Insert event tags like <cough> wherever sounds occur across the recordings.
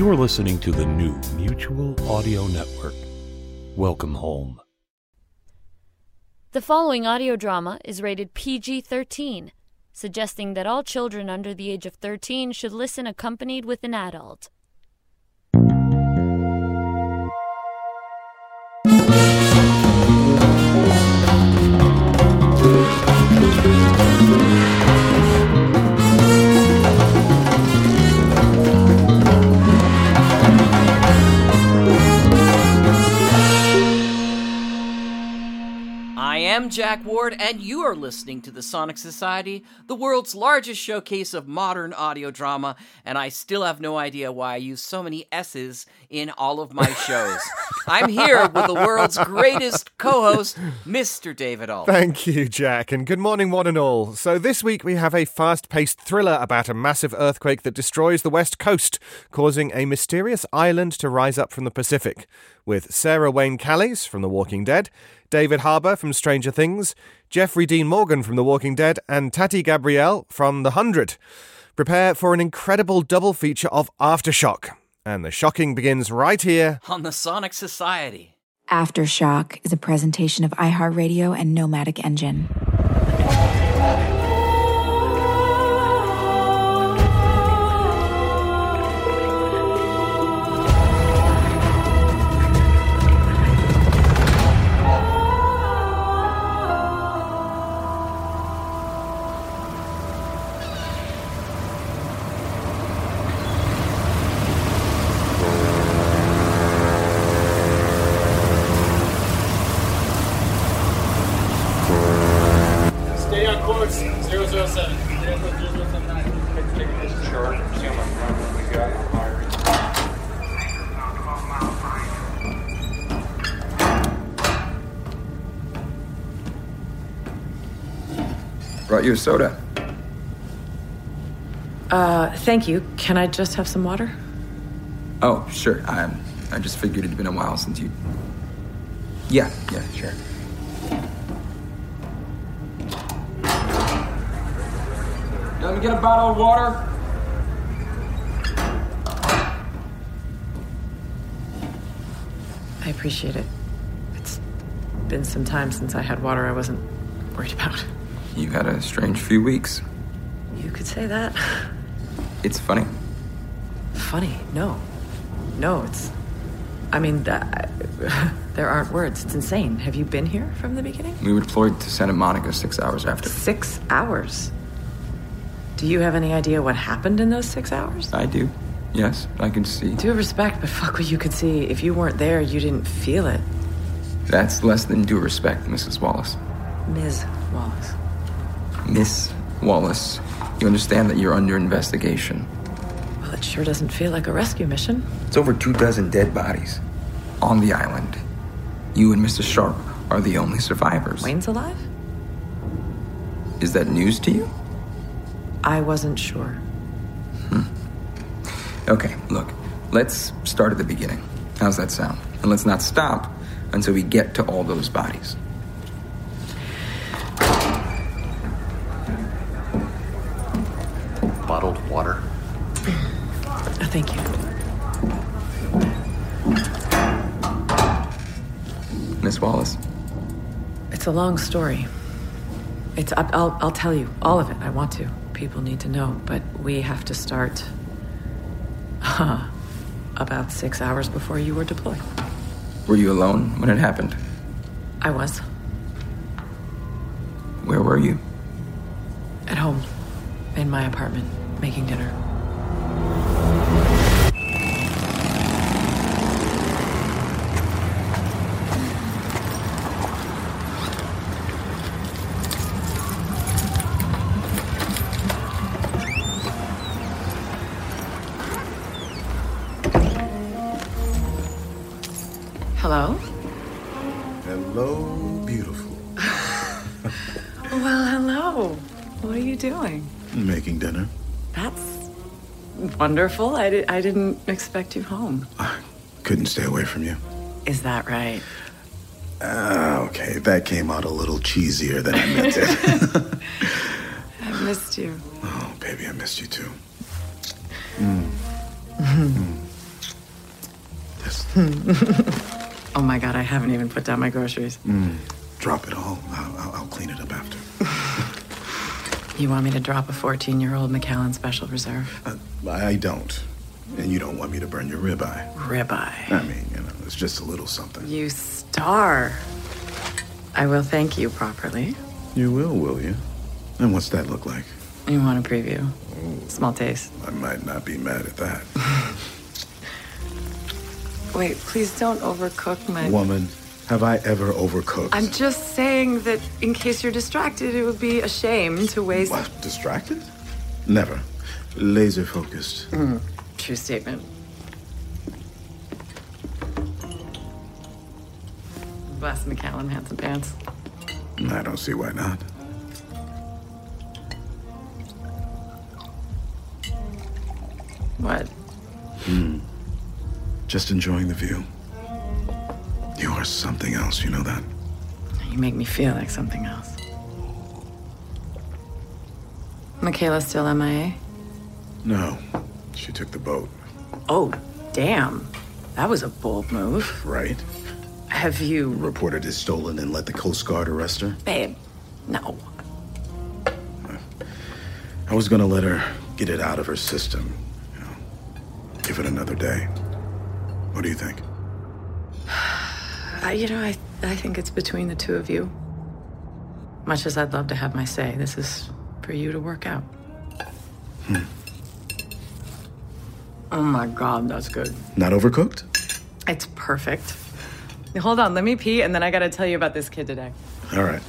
You are listening to the new Mutual Audio Network. Welcome home. The following audio drama is rated PG 13, suggesting that all children under the age of 13 should listen accompanied with an adult. Am Jack Ward, and you are listening to the Sonic Society, the world's largest showcase of modern audio drama, and I still have no idea why I use so many S's in all of my shows. <laughs> I'm here with the world's greatest co host, Mr. David Alt. Thank you, Jack, and good morning, one and all. So, this week we have a fast paced thriller about a massive earthquake that destroys the West Coast, causing a mysterious island to rise up from the Pacific. With Sarah Wayne Callies from The Walking Dead, David Harbour from Stranger Things, Jeffrey Dean Morgan from The Walking Dead, and Tati Gabrielle from The Hundred. Prepare for an incredible double feature of Aftershock. And the shocking begins right here. On the Sonic Society. Aftershock is a presentation of iHeartRadio and Nomadic Engine. Brought you a soda. Uh, thank you. Can I just have some water? Oh, sure. I, I just figured it'd been a while since you. Yeah, yeah, sure. Let me get a bottle of water. I appreciate it. It's been some time since I had water I wasn't worried about. You had a strange few weeks. You could say that. It's funny. Funny. No. No, it's. I mean, that, <laughs> there aren't words. It's insane. Have you been here from the beginning? We were deployed to Santa Monica six hours after. Six hours. Do you have any idea what happened in those six hours? I do. Yes, I can see. Due respect, but fuck what you could see. If you weren't there, you didn't feel it. That's less than due respect, Mrs. Wallace. Ms. Wallace. Miss Wallace, you understand that you're under investigation. Well, it sure doesn't feel like a rescue mission. It's over two dozen dead bodies on the island. You and Mr. Sharp are the only survivors. Wayne's alive? Is that news to you? I wasn't sure. Hmm. Okay, look, let's start at the beginning. How's that sound? And let's not stop until we get to all those bodies. Miss Wallace, It's a long story. It's I- I'll I'll tell you all of it. I want to. People need to know, but we have to start <laughs> about 6 hours before you were deployed. were you alone when it happened? I was Where were you? at home in my apartment making dinner. Wonderful. I, di- I didn't expect you home. I couldn't stay away from you. Is that right? Ah, okay. That came out a little cheesier than I meant it. <laughs> I missed you. oh, baby, I missed you too. Mm. Mm. Yes. Oh my god, I haven't even put down my groceries. Mm. Drop it all. I'll, I'll, I'll clean it up after. <laughs> You want me to drop a 14 year old Macallan Special Reserve? Uh, I don't. And you don't want me to burn your ribeye. Ribeye. I mean, you know, it's just a little something. You star. I will thank you properly. You will, will you? And what's that look like? You want a preview? Small taste. I might not be mad at that. <laughs> Wait, please don't overcook my. Woman, have I ever overcooked? I'm just saying that in case you're distracted, it would be a shame to waste. What? Distracted? Never. Laser focused. Mm, true statement. Bless Macallan, handsome pants. I don't see why not. What? Hmm. Just enjoying the view. You are something else, you know that? You make me feel like something else. Michaela still MIA? No. She took the boat. Oh, damn. That was a bold move. Right? Have you. Reported it stolen and let the Coast Guard arrest her? Babe, no. I was gonna let her get it out of her system. You know, give it another day. What do you think? I, you know, I, I think it's between the two of you. Much as I'd love to have my say, this is for you to work out. Hmm. Oh my god, that's good. Not overcooked? It's perfect. Hold on, let me pee, and then I gotta tell you about this kid today. All right.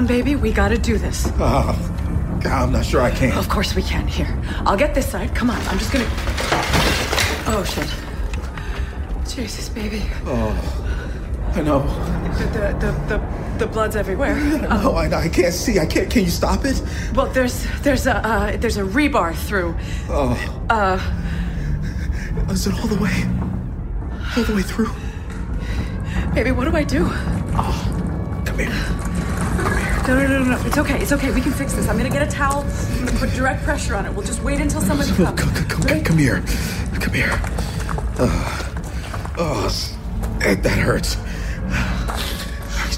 One, baby. We gotta do this. Oh, God, I'm not sure I can. Of course we can. Here, I'll get this side. Come on, I'm just gonna. Oh shit! Jesus, baby. Oh, I know. The the the the, the blood's everywhere. Um, No, I, I can't see. I can't. Can you stop it? well, there's there's a uh, there's a rebar through. Oh, Uh, is it all the way? All the way through? baby, what do I do? Oh, come here. No, no, no, no, no. It's okay. It's okay. We can fix this. I'm gonna get a towel. I'm gonna put direct pressure on it. We'll just wait until somebody comes. come, come, come, come here. Come here. Oh, oh, s- eh, that, hurts.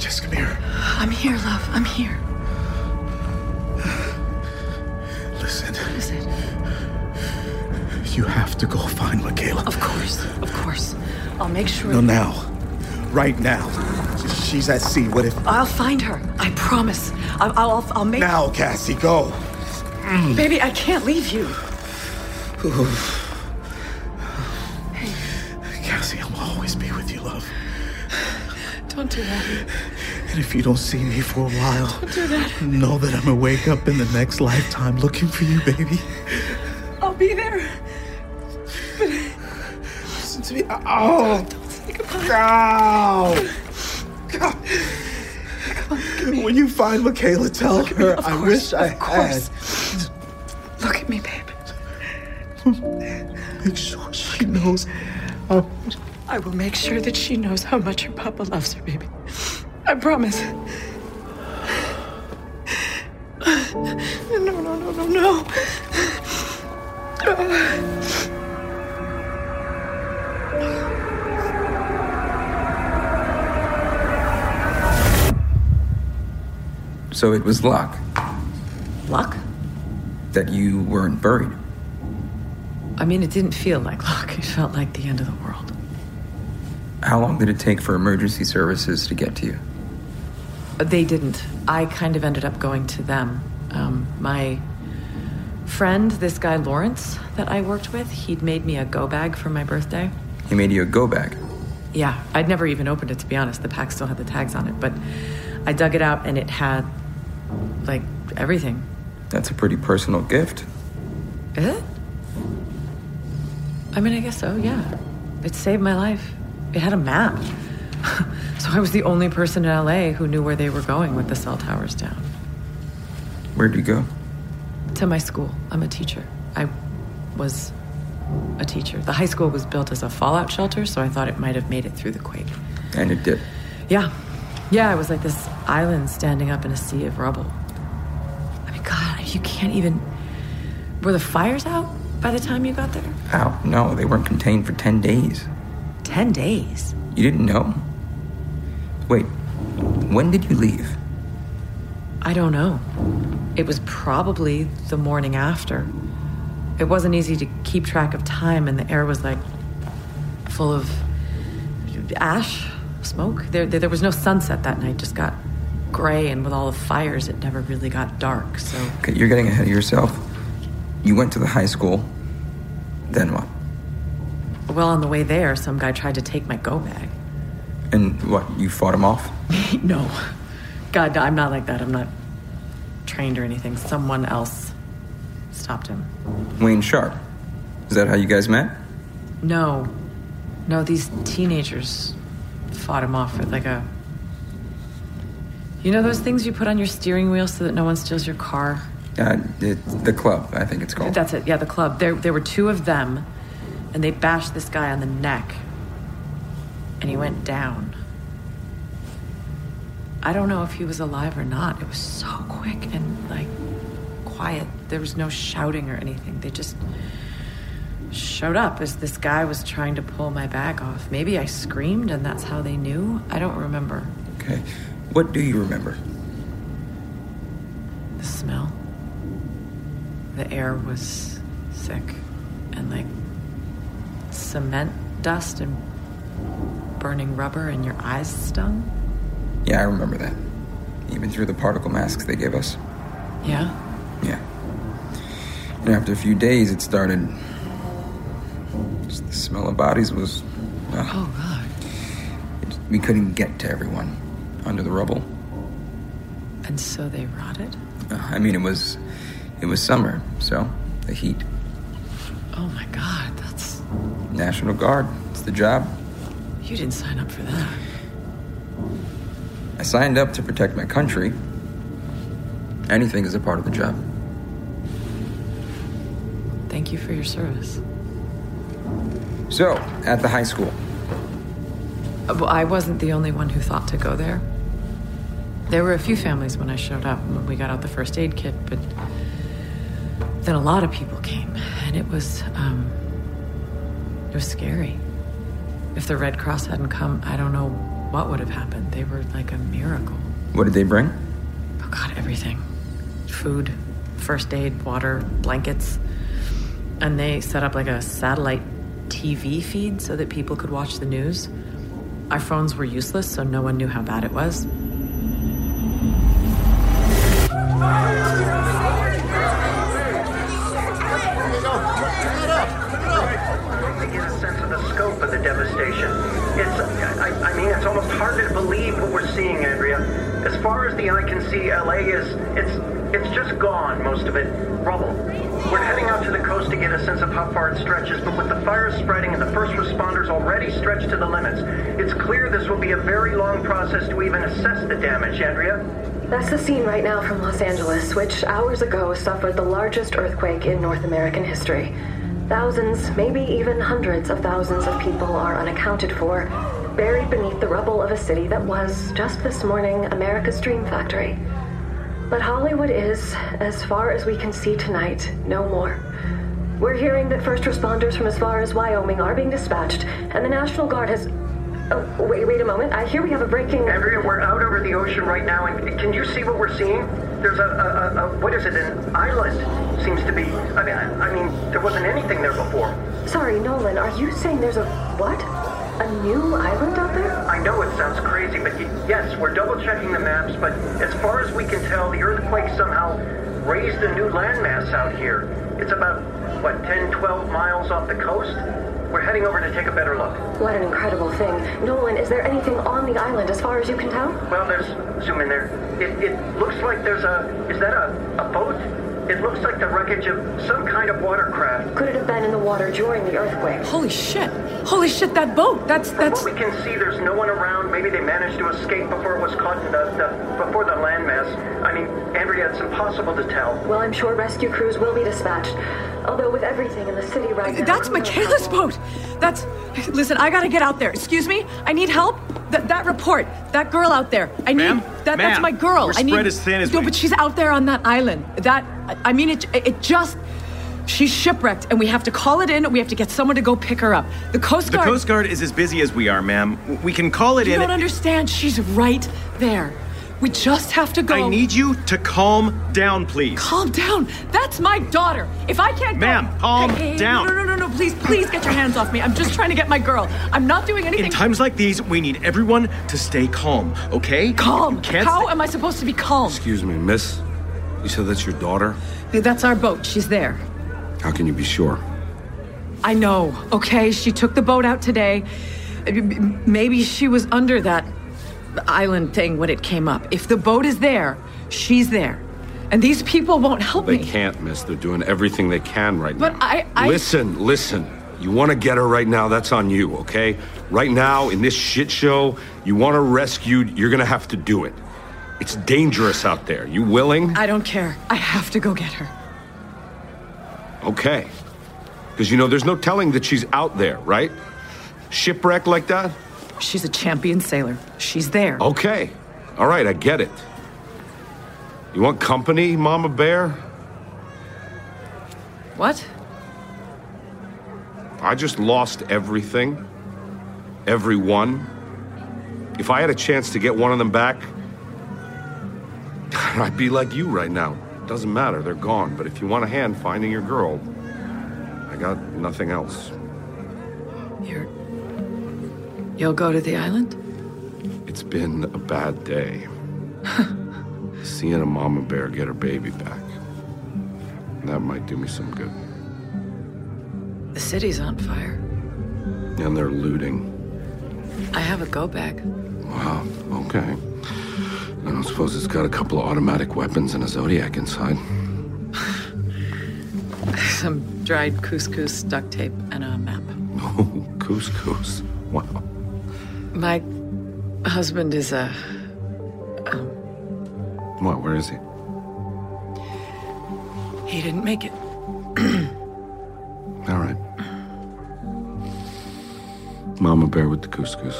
Just come here. I'm here, love. I'm here. Listen, Listen. you have to go find Michaela. Of course. Of course. I'll make sure. No, now. Right now. She's at sea. What if. I'll find her. I promise. I'll I'll, I'll make. Now, Cassie, go. Mm. Baby, I can't leave you. <sighs> Cassie, I'll always be with you, love. Don't do that. And if you don't see me for a while, Don't do that. know that I'm gonna wake up in the next lifetime looking for you, baby. I'll be there. Listen to me. Oh! No! When you find Michaela, tell Look her of I wish I of course. had. Look at me, babe. Make sure she knows how I will make sure that she knows how much her papa loves her, baby. I promise. No, no, no, no, no. So it was luck Luck? that you weren't buried. I mean, it didn't feel like luck. It felt like the end of the world. How long did it take for emergency services to get to you? They didn't. I kind of ended up going to them. Um, my friend, this guy Lawrence that I worked with, he'd made me a go bag for my birthday. He made you a go bag. Yeah, I'd never even opened it to be honest. The pack still had the tags on it, but I dug it out and it had like everything. That's a pretty personal gift. Is it? I mean, I guess so, yeah. It saved my life. It had a map. <laughs> so I was the only person in LA who knew where they were going with the cell towers down. Where'd you go? To my school. I'm a teacher. I was a teacher. The high school was built as a fallout shelter, so I thought it might have made it through the quake. And it did. Yeah. Yeah, it was like this island standing up in a sea of rubble. I mean, God, you can't even. Were the fires out by the time you got there? Ow, no, they weren't contained for 10 days. Ten days. You didn't know? Wait, when did you leave? I don't know. It was probably the morning after. It wasn't easy to keep track of time, and the air was like full of ash, smoke. There, there, there was no sunset that night, just got gray, and with all the fires, it never really got dark. So Okay, you're getting ahead of yourself. You went to the high school. Then what? Well, on the way there, some guy tried to take my go bag. And what, you fought him off? <laughs> no. God, I'm not like that. I'm not trained or anything. Someone else stopped him. Wayne Sharp. Is that how you guys met? No. No, these teenagers fought him off with like a. You know those things you put on your steering wheel so that no one steals your car? Uh, it, the club, I think it's called. That's it. Yeah, the club. There, there were two of them, and they bashed this guy on the neck, and he went down. I don't know if he was alive or not. It was so quick and like quiet. There was no shouting or anything. They just showed up as this guy was trying to pull my bag off. Maybe I screamed and that's how they knew. I don't remember. Okay. What do you remember? The smell. The air was thick and like cement dust and burning rubber, and your eyes stung. Yeah, I remember that. Even through the particle masks they gave us. Yeah? Yeah. And after a few days, it started. Just the smell of bodies was. Uh, Oh, God. it- we couldn't get to everyone under the rubble. And so they rotted? Uh, I mean, it was. It was summer, so the heat. Oh, my God. That's. National Guard. It's the job. You didn't sign up for that. I signed up to protect my country. Anything is a part of the job. Thank you for your service. So, at the high school, Uh, Well, I wasn't the only one who thought to go there. There were a few families when I showed up when we got out the first aid kit, but then a lot of people came, and it was um, it was scary. If the Red Cross hadn't come, I don't know what would have happened. They were like a miracle. what did they bring? Oh God, everything: food, first aid, water, blankets, and they set up like a satellite TV feed so that people could watch the news. Our phones were useless, so no one knew how bad it was of the devastation. It's, I, I, mean, it's almost hard to believe what we're seeing, Andrea. As far as the eye can see, LA is, it's, it's just gone, most of it, rubble. We're heading out to the coast to get a sense of how far it stretches, but with the fires spreading and the first responders already stretched to the limits, it's clear this will be a very long process to even assess the damage, Andrea. That's the scene right now from Los Angeles, which hours ago suffered the largest earthquake in North American history. Thousands, maybe even hundreds of thousands of people are unaccounted for, buried beneath the rubble of a city that was, just this morning, America's Dream Factory. But Hollywood is, as far as we can see tonight, no more. We're hearing that first responders from as far as Wyoming are being dispatched, and the National Guard has. Oh, wait, wait a moment. I hear we have a breaking. Andrea, we're out over the ocean right now, and can you see what we're seeing? There's a, a, a, a what is it? An island seems to be. I mean, I, I mean, there wasn't anything there before. Sorry, Nolan, are you saying there's a what? A new island out there? I know it sounds crazy, but yes, we're double checking the maps, but as far as we can tell, the earthquake somehow raised a new landmass out here. It's about, what, 10, 12 miles off the coast? We're heading over to take a better look. What an incredible thing. Nolan, is there anything on the island as far as you can tell? Well, there's, zoom in there. It, it looks like there's a, is that a, a boat? It looks like the wreckage of some kind of watercraft. Could it have been in the water during the earthquake? Holy shit! Holy shit, that boat! That's, From that's. what we can see, there's no one around. Maybe they managed to escape before it was caught in the, the before the landmass. I mean, Andrea, it's impossible to tell. Well, I'm sure rescue crews will be dispatched. Although with everything in the city right now. That's Michaela's boat. That's. Listen, I gotta get out there. Excuse me? I need help. That that report. That girl out there. I need. Ma'am? That, that's my girl. we're I need. spread as thin as no, we- but she's out there on that island. That. I- I mean, it. It just. She's shipwrecked, and we have to call it in. We have to get someone to go pick her up. The Coast Guard. The Coast Guard is as busy as we are, ma'am. We can call it You in. don't understand. She's right there. We just have to go. I need you to calm down, please. Calm down. That's my daughter. If I can't go- Ma'am, calm Hey, hey, down. No, no, no, no, no. Please, please get your hands off me. I'm just trying to get my girl. I'm not doing anything. In times like these, we need everyone to stay calm, okay? Calm. Can't How stay- am I supposed to be calm? Excuse me, miss. You said that's your daughter? That's our boat. She's there. How can you be sure? I know. Okay, she took the boat out today. Maybe she was under that island thing when it came up. If the boat is there, she's there. And these people won't help They me. They can't, miss. They're doing everything they can right But now. I, I Listen, listen. You want to get her right now, that's on you, okay? Right now, in this shit show, you want her rescued, you're gonna have to do it. It's dangerous out there. You willing? I don't care. I have to go get her. Okay. Because you know, there's no telling that she's out there, right? Shipwrecked like that? She's a champion sailor. She's there. Okay. All right, I get it. You want company, Mama Bear? What? I just lost everything. Everyone. If I had a chance to get one of them back, <laughs> I'd be like you right now. Doesn't matter, they're gone. But if you want a hand finding your girl, I got nothing else. You'll go to the island? It's been a bad day. <laughs> Seeing a mama bear get her baby back. That might do me some good. The city's on fire. And they're looting. I have a go bag. Wow, okay. I don't suppose it's got a couple of automatic weapons and a Zodiac inside. <laughs> Some dried couscous, duct tape, and a map. Oh, <laughs> couscous. Wow. My husband is a. Um, what, where is he? He didn't make it. All right. Mama bear with the couscous.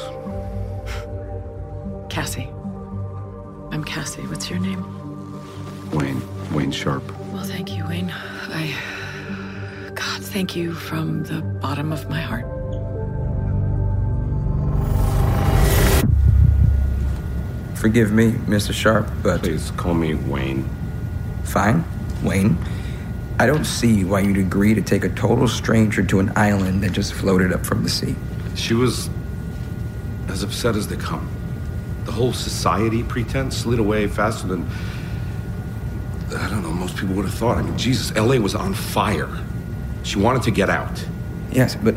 Cassie. I'm Cassie. What's your name? Wayne. Wayne Sharp. Well, thank you, Wayne. I. God, thank you from the bottom of my heart. Forgive me, Mr. Sharp, but. Please call me Wayne. Fine, Wayne. I don't see why you'd agree to take a total stranger to an island that just floated up from the sea. She was as upset as they come. The whole society pretense slid away faster than. I don't know, most people would have thought. I mean, Jesus, LA was on fire. She wanted to get out. Yes, but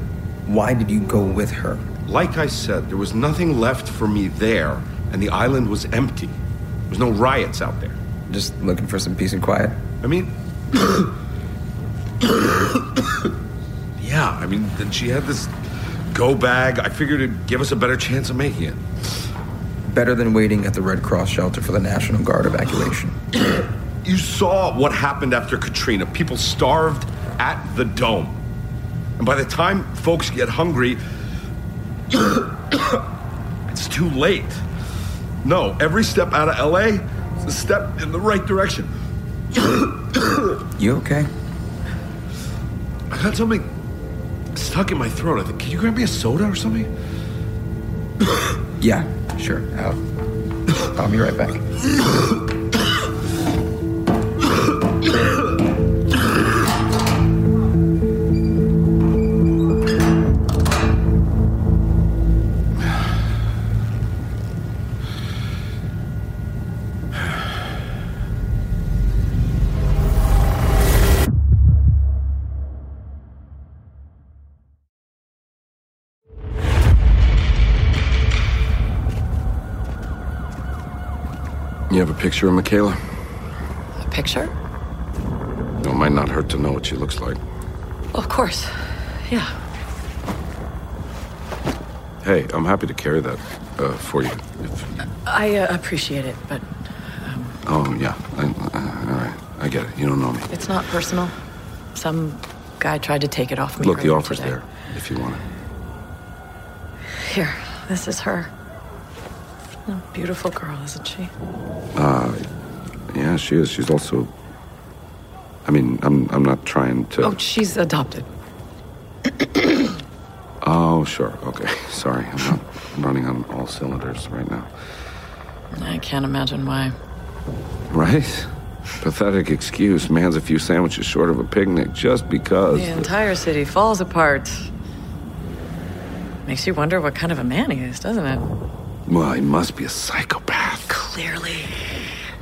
why did you go with her? Like I said, there was nothing left for me there, and the island was empty. There's no riots out there. Just looking for some peace and quiet. I mean, <coughs> yeah, I mean, then she had this go bag. I figured it'd give us a better chance of making it. Better than waiting at the Red Cross shelter for the National Guard evacuation. <coughs> You saw what happened after Katrina. People starved at the dome. And by the time folks get hungry, <coughs> it's too late. No, every step out of LA is a step in the right direction. You okay? I got something stuck in my throat. I think. Can you grab me a soda or something? Yeah, sure. I'll, I'll be right back. You have a picture of Michaela? A picture? No, it might not hurt to know what she looks like. Of course. Yeah. Hey, I'm happy to carry that uh, for you. If, I uh, appreciate it, but oh, yeah. I, uh, all right. I get it. You don't know me. it's not personal. Some guy tried to take it off me. Look, the offer's today. there if you want it. Here, this is her. A beautiful girl, isn't she? Uh, yeah, she is. She's also. I mean, I'm I'm not trying to. Oh, she's adopted. <coughs> Oh, sure. Okay. <laughs> Sorry, I'm not running on all cylinders right now. I can't imagine why. Right? Pathetic excuse. Man's a few sandwiches short of a picnic just because. The entire city falls apart. Makes you wonder what kind of a man he is, doesn't it? Well, he must be a psychopath. Clearly.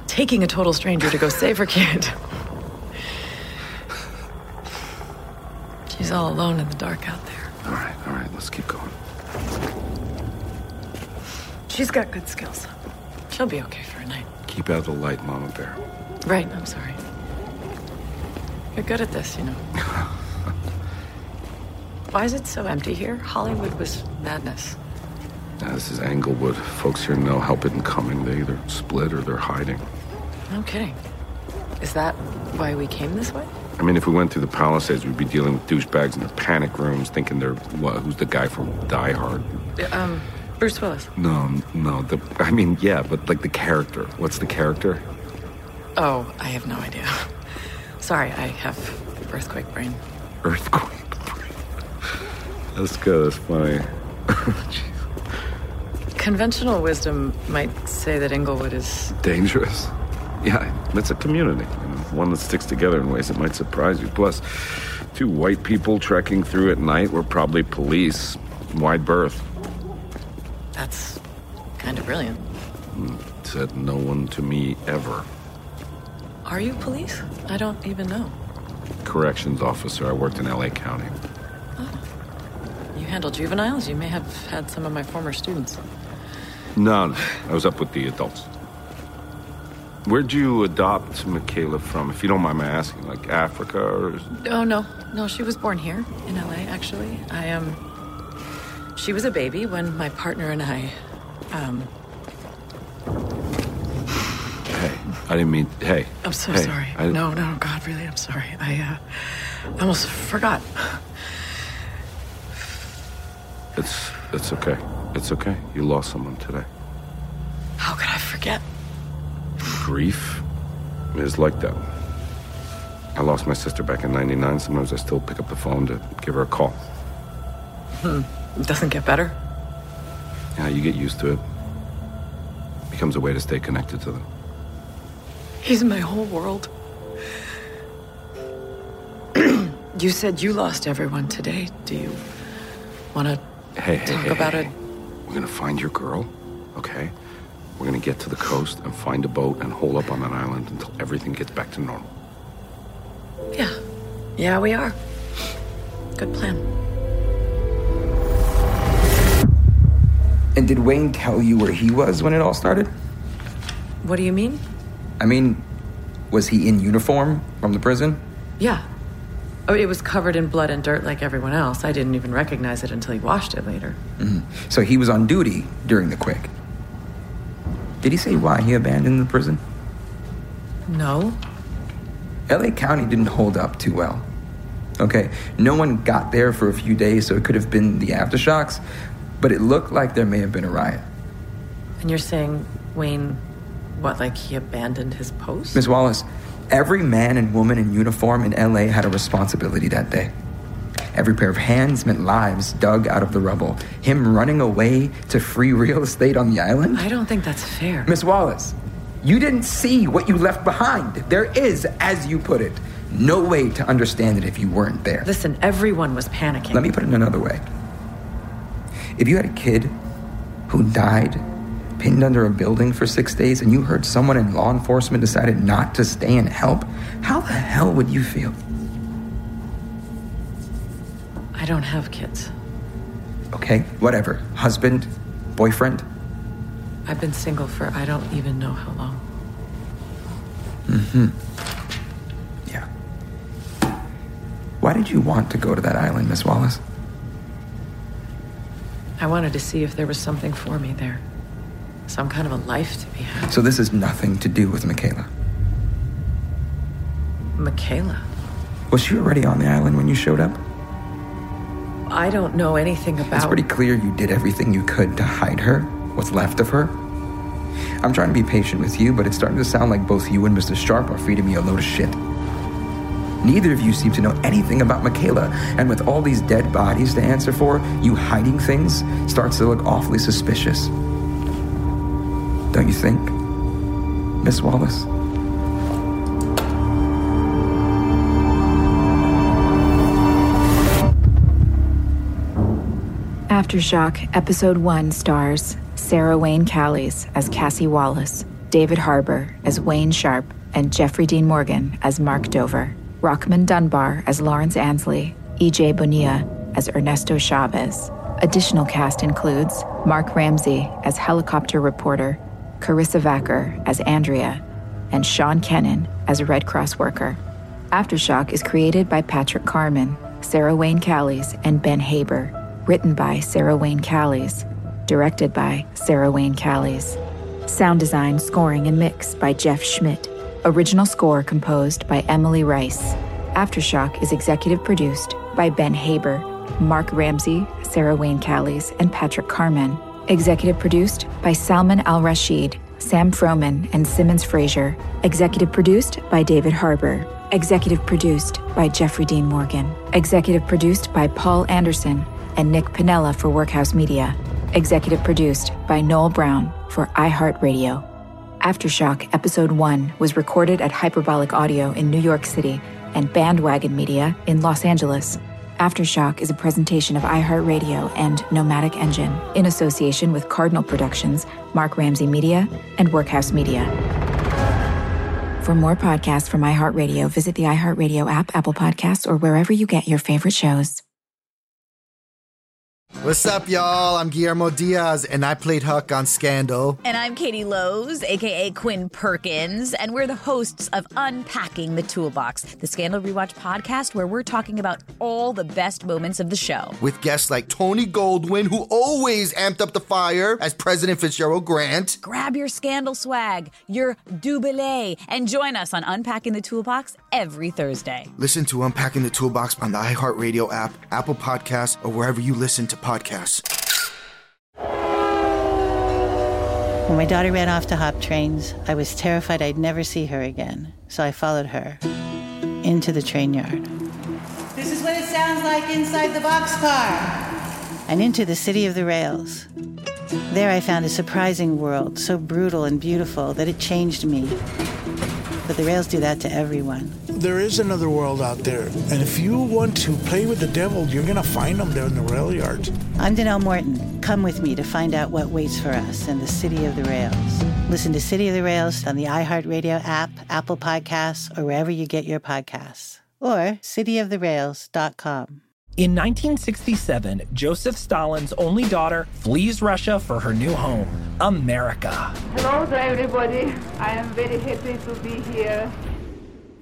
Taking a total stranger to go save her kid. She's all alone in the dark out there. All right, all right. Let's keep going. She's got good skills. She'll be okay for a night. Keep out of the light, Mama Bear. Right, I'm sorry. You're good at this, you know. <laughs> Why is it so empty here? Hollywood was madness. Yeah, this is Inglewood. Folks here know help isn't coming. They either split or they're hiding. No kidding. Is that why we came this way? I mean, if we went through the Palisades, we'd be dealing with douchebags in their panic rooms, thinking they're what? Who's the guy from Die Hard? Um, Bruce Willis. No, no. The I mean, yeah, but like the character. What's the character? Oh, I have no idea. <laughs> Sorry, I have earthquake brain. Earthquake. Brain. <laughs> That's good. That's funny. <laughs> Conventional wisdom might say that Inglewood is. Dangerous. <laughs> Yeah, it's a community. one that sticks together in ways that might surprise you. Plus, two white people trekking through at night were probably police. Wide berth. That's kind of brilliant. Mm, Said no one to me ever. Are you police? I don't even know. Corrections officer. I worked in LA County. Oh. You handle juveniles? You may have had some of my former students. No, no. I was up with the adults. Where'd you adopt Michaela from, if you don't mind my asking? Like Africa or. Oh, no. No, she was born here in LA, actually. I, um. She was a baby when my partner and I, um. Hey, I didn't mean. Hey. I'm so hey, sorry. I- No, no, God, really, I'm sorry. I, uh. I almost forgot. It's it's okay. It's okay. You lost someone today. How could I forget? Grief is like that. I lost my sister back in '99. Sometimes I still pick up the phone to give her a call. Hmm. It doesn't get better. Yeah, you get used to it. it. Becomes a way to stay connected to them. He's my whole world. <clears throat> you said you lost everyone today. Do you want to Hey, talk hey, about hey, it? Hey. We're gonna find your girl, okay? We're gonna get to the coast and find a boat and hole up on that island until everything gets back to normal. Yeah. Yeah, we are. Good plan. And did Wayne tell you where he was when it all started? What do you mean? I mean, was he in uniform from the prison? Yeah. Oh, it was covered in blood and dirt like everyone else. I didn't even recognize it until he washed it later. Mhm. So he was on duty during the quake. Did he say why he abandoned the prison? No. LA County didn't hold up too well. Okay, no one got there for a few days, so it could have been the aftershocks, but it looked like there may have been a riot. And you're saying Wayne, what, like he abandoned his post? Miss Wallace, every man and woman in uniform in LA had a responsibility that day. Every pair of hands meant lives dug out of the rubble. Him running away to free real estate on the island? I don't think that's fair. Miss Wallace, you didn't see what you left behind. There is, as you put it, no way to understand it if you weren't there. Listen, everyone was panicking. Let me put it another way. If you had a kid who died pinned under a building for six days and you heard someone in law enforcement decided not to stay and help, how the hell would you feel? I don't have kids. Okay, whatever. Husband, boyfriend? I've been single for I don't even know how long. Mm-hmm. Yeah. Why did you want to go to that island, Miss Wallace? I wanted to see if there was something for me there. Some kind of a life to be had. So this has nothing to do with Michaela. Michaela. Was she already on the island when you showed up? I don't know anything about. It's pretty clear you did everything you could to hide her, what's left of her. I'm trying to be patient with you, but it's starting to sound like both you and Mr. Sharp are feeding me a load of shit. Neither of you seem to know anything about Michaela, and with all these dead bodies to answer for, you hiding things starts to look awfully suspicious. Don't you think, Miss Wallace? Aftershock Episode 1 stars Sarah Wayne Callies as Cassie Wallace, David Harbour as Wayne Sharp, and Jeffrey Dean Morgan as Mark Dover, Rockmond Dunbar as Lawrence Ansley, E.J. Bonilla as Ernesto Chavez. Additional cast includes Mark Ramsey as helicopter reporter, Karissa Vacker as Andrea, and Sean Kennan as a Red Cross worker. Aftershock is created by Patrick Carman, Sarah Wayne Callies, and Ben Haber. Written by Sarah Wayne Callies. Directed by Sarah Wayne Callies. Sound design, scoring, and mix by Jeff Schmidt. Original score composed by Emily Rice. Aftershock is executive produced by Ben Haber, Mark Ramsey, Sarah Wayne Callies, and Patrick Carman. Executive produced by Salman Al Rashid, Sam Froman, and Simmons Frazier. Executive produced by David Harbour. Executive produced by Jeffrey Dean Morgan. Executive produced by Paul Anderson and Nick Pinella for Workhouse Media. Executive produced by Noel Brown for iHeartRadio. Aftershock Episode 1 was recorded at Hyperbolic Audio in New York City and Bandwagon Media in Los Angeles. Aftershock is a presentation of iHeartRadio and Nomadic Engine in association with Cardinal Productions, Mark Ramsey Media, and Workhouse Media. For more podcasts from iHeartRadio, visit the iHeartRadio app, Apple Podcasts, or wherever you get your favorite shows. What's up, y'all? I'm Guillermo Diaz, and I played Huck on Scandal. And I'm Katie Lowes, aka Quinn Perkins, and we're the hosts of Unpacking the Toolbox, the Scandal Rewatch podcast where we're talking about all the best moments of the show. With guests like Tony Goldwyn, who always amped up the fire as President Fitzgerald Grant. Grab your Scandal swag, your double, and join us on Unpacking the Toolbox every Thursday. Listen to Unpacking the Toolbox on the iHeartRadio app, Apple Podcasts, or wherever you listen to podcasts. When my daughter ran off to hop trains, I was terrified I'd never see her again, so I followed her into the train yard This is what it sounds like inside the boxcar. and into the city of the rails. There I found a surprising world, so brutal and beautiful that it changed me. But the rails do that to everyone. There is another world out there, and if you want to play with the devil, you're gonna find him there in the rail yard. I'm Danelle Morton. Come with me to find out what waits for us in the City of the Rails. Listen to City of the Rails on the iHeartRadio app, Apple Podcasts, or wherever you get your podcasts. Or cityoftherails.com. In 1967, Joseph Stalin's only daughter flees Russia for her new home, America. Hello there, everybody. I am very happy to be here.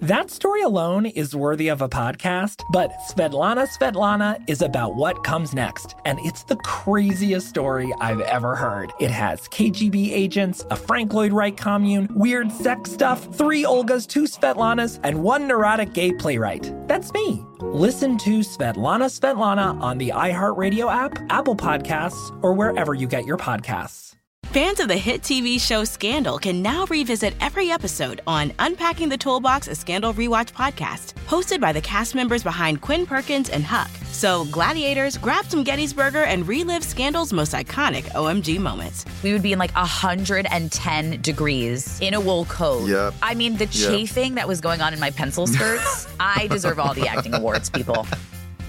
That story alone is worthy of a podcast, but Svetlana Svetlana is about what comes next, and it's the craziest story I've ever heard. It has KGB agents, a Frank Lloyd Wright commune, weird sex stuff, three Olgas, two Svetlanas, and one neurotic gay playwright. That's me. Listen to Svetlana Svetlana on the iHeartRadio app, Apple Podcasts, or wherever you get your podcasts. Fans of the hit TV show Scandal can now revisit every episode on Unpacking the Toolbox, a Scandal Rewatch podcast, hosted by the cast members behind Quinn Perkins and Huck. So, gladiators, grab some Gettysburger and relive Scandal's most iconic OMG moments. We would be in like 110 degrees in a wool coat. Yep. I mean, the Yep. chafing that was going on in my pencil skirts, I deserve all the acting awards, people. <laughs>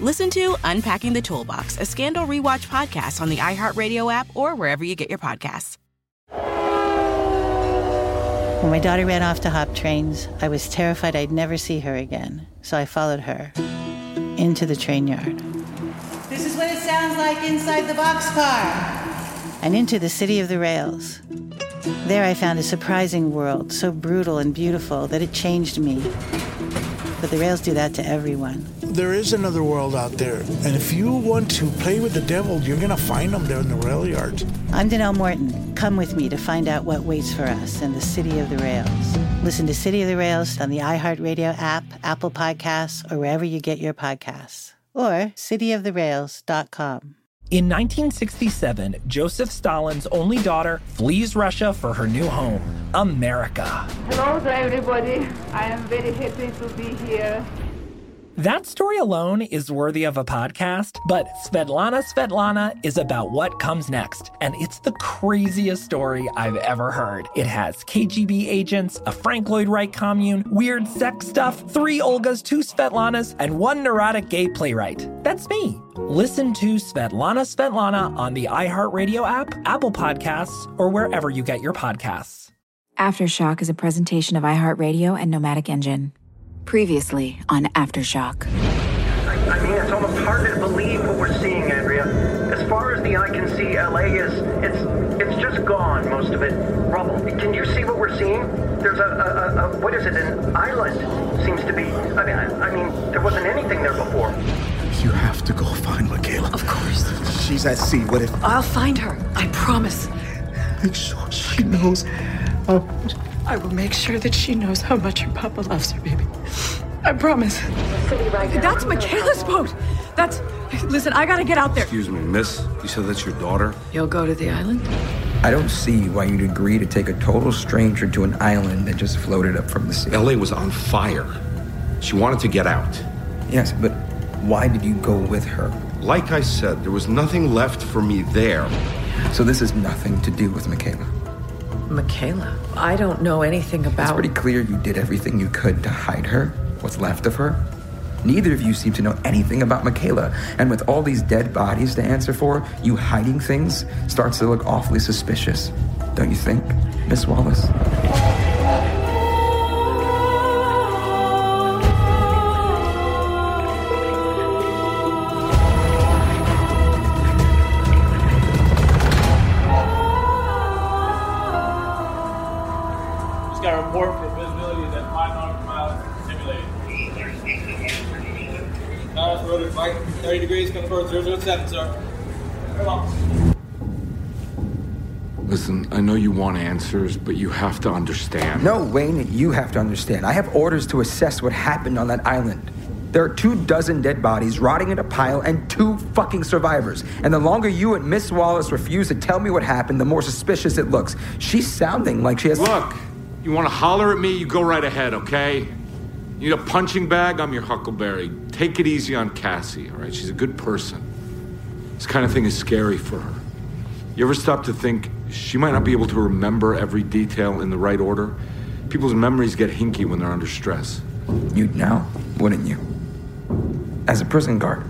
Listen to Unpacking the Toolbox, a Scandal Rewatch podcast on the iHeartRadio app or wherever you get your podcasts. When my daughter ran off to hop trains, I was terrified I'd never see her again, so I followed her into the train yard This is what it sounds like inside the boxcar. and into the city of the rails. There I found a surprising world, so brutal and beautiful that it changed me. But the rails do that to everyone. There is another world out there, and if you want to play with the devil, you're gonna find him there in the rail yards. I'm Danelle Morton. Come with me to find out what waits for us in the City of the Rails. Listen to City of the Rails on the iHeartRadio app, Apple Podcasts, or wherever you get your podcasts. Or cityoftherails.com. In 1967, Joseph Stalin's only daughter flees Russia for her new home, America. Hello there, everybody. I am very happy to be here. That story alone is worthy of a podcast, but Svetlana Svetlana is about what comes next, and it's the craziest story I've ever heard. It has KGB agents, a Frank Lloyd Wright commune, weird sex stuff, three Olgas, two Svetlanas, and one neurotic gay playwright. That's me. Listen to Svetlana Svetlana on the iHeartRadio app, Apple Podcasts, or wherever you get your podcasts. Aftershock is a presentation of iHeartRadio and Nomadic Engine. Previously on Aftershock. I mean, it's almost hard to believe what we're seeing, Andrea. As far as the eye can see, LA is it's it's just gone. Most of it rubble. Can you see what we're seeing? There's a, a, a, a what is it? An island seems to be. I mean, I, I mean, there wasn't anything there before. You have to go find McKayla. Of course. She's at sea. What if? I'll find her. I promise. Make sure she knows. how much- I will make sure that she knows how much her papa loves her, baby. I promise. That's McKayla's boat. That's. Listen, I gotta get out there. Excuse me, miss. You said that's your daughter? You'll go to the island? I don't see why you'd agree to take a total stranger to an island that just floated up from the sea. LA was on fire. She wanted to get out. Yes, but why did you go with her? Like I said, there was nothing left for me there. So this has nothing to do with McKayla. McKayla? I don't know anything about. It's pretty clear you did everything you could to hide her, what's left of her. Neither of you seem to know anything about McKayla, and with all these dead bodies to answer for, you hiding things starts to look awfully suspicious. Don't you think, Miss Wallace? Degrees, 007, sir. Come on. Listen, I know you want answers, but you have to understand. No, Wayne, you have to understand. I have orders to assess what happened on that island. There are two dozen dead bodies rotting in a pile and two fucking survivors. And the longer you and Miss Wallace refuse to tell me what happened, the more suspicious it looks. She's sounding like she has. Look, you want to holler at me? You go right ahead, okay? You need a punching bag? I'm your Huckleberry. Take it easy on Cassie, all right? She's a good person. This kind of thing is scary for her. You ever stop to think she might not be able to remember every detail in the right order? People's memories get hinky when they're under stress. You'd know, wouldn't you? As a prison guard.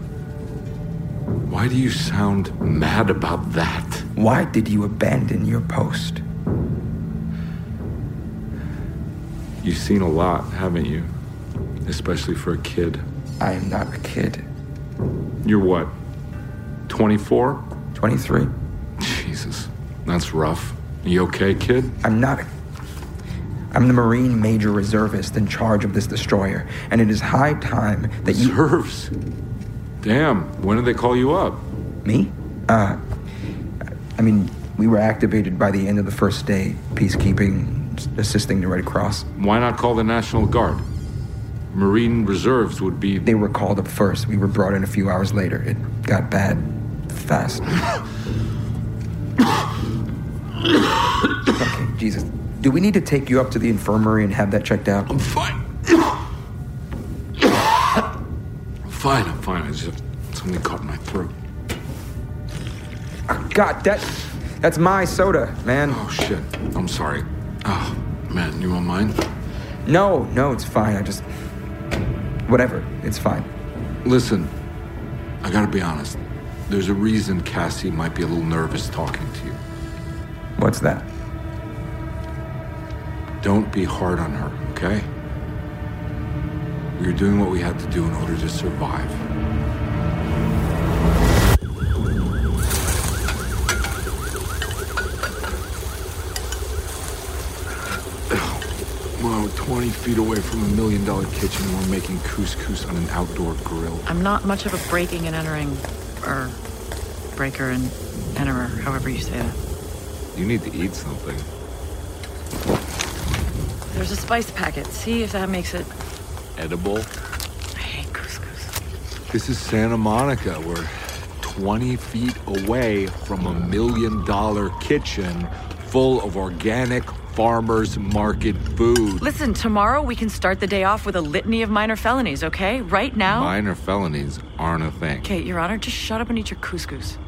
Why do you sound mad about that? Why did you abandon your post? You've seen a lot, haven't you? Especially for a kid. I am not a kid. You're what? 24? 23. Jesus, that's rough. You okay, kid? I'm not. I'm the Marine Major Reservist in charge of this destroyer, and it is high time that you. Reserves? Damn, when did they call you up? Me? Uh, I mean, we were activated by the end of the first day, peacekeeping, assisting the Red Cross. Why not call the National Guard? Marine Reserves would be. They were called up first. We were brought in a few hours later. It got bad fast. okay, Jesus. Do we need to take you up to the infirmary and have that checked out? I'm fine. fine, I'm fine. I just something caught in my throat. Ah, God, that that's my soda, man. Oh shit. I'm sorry. Oh man, you want mine? No, no, it's fine. I just whatever. It's fine. Listen, I gotta be honest. There's a reason Cassie might be a little nervous talking to you. What's that? Don't be hard on her, okay? We were doing what we had to do in order to survive. Feet away from a million dollar kitchen and we're making couscous on an outdoor grill. I'm not much of a breaking and entering, or breaker and enterer, however you say that. You need to eat something. There's a spice packet. See if that makes it. Edible? I hate couscous. This is Santa Monica. We're 20 feet away from a million dollar kitchen full of organic farmers market food. Listen, tomorrow we can start the day off with a litany of minor felonies, okay? Right now. Minor felonies aren't a thing. Okay, Your Honor, just shut up and eat your couscous.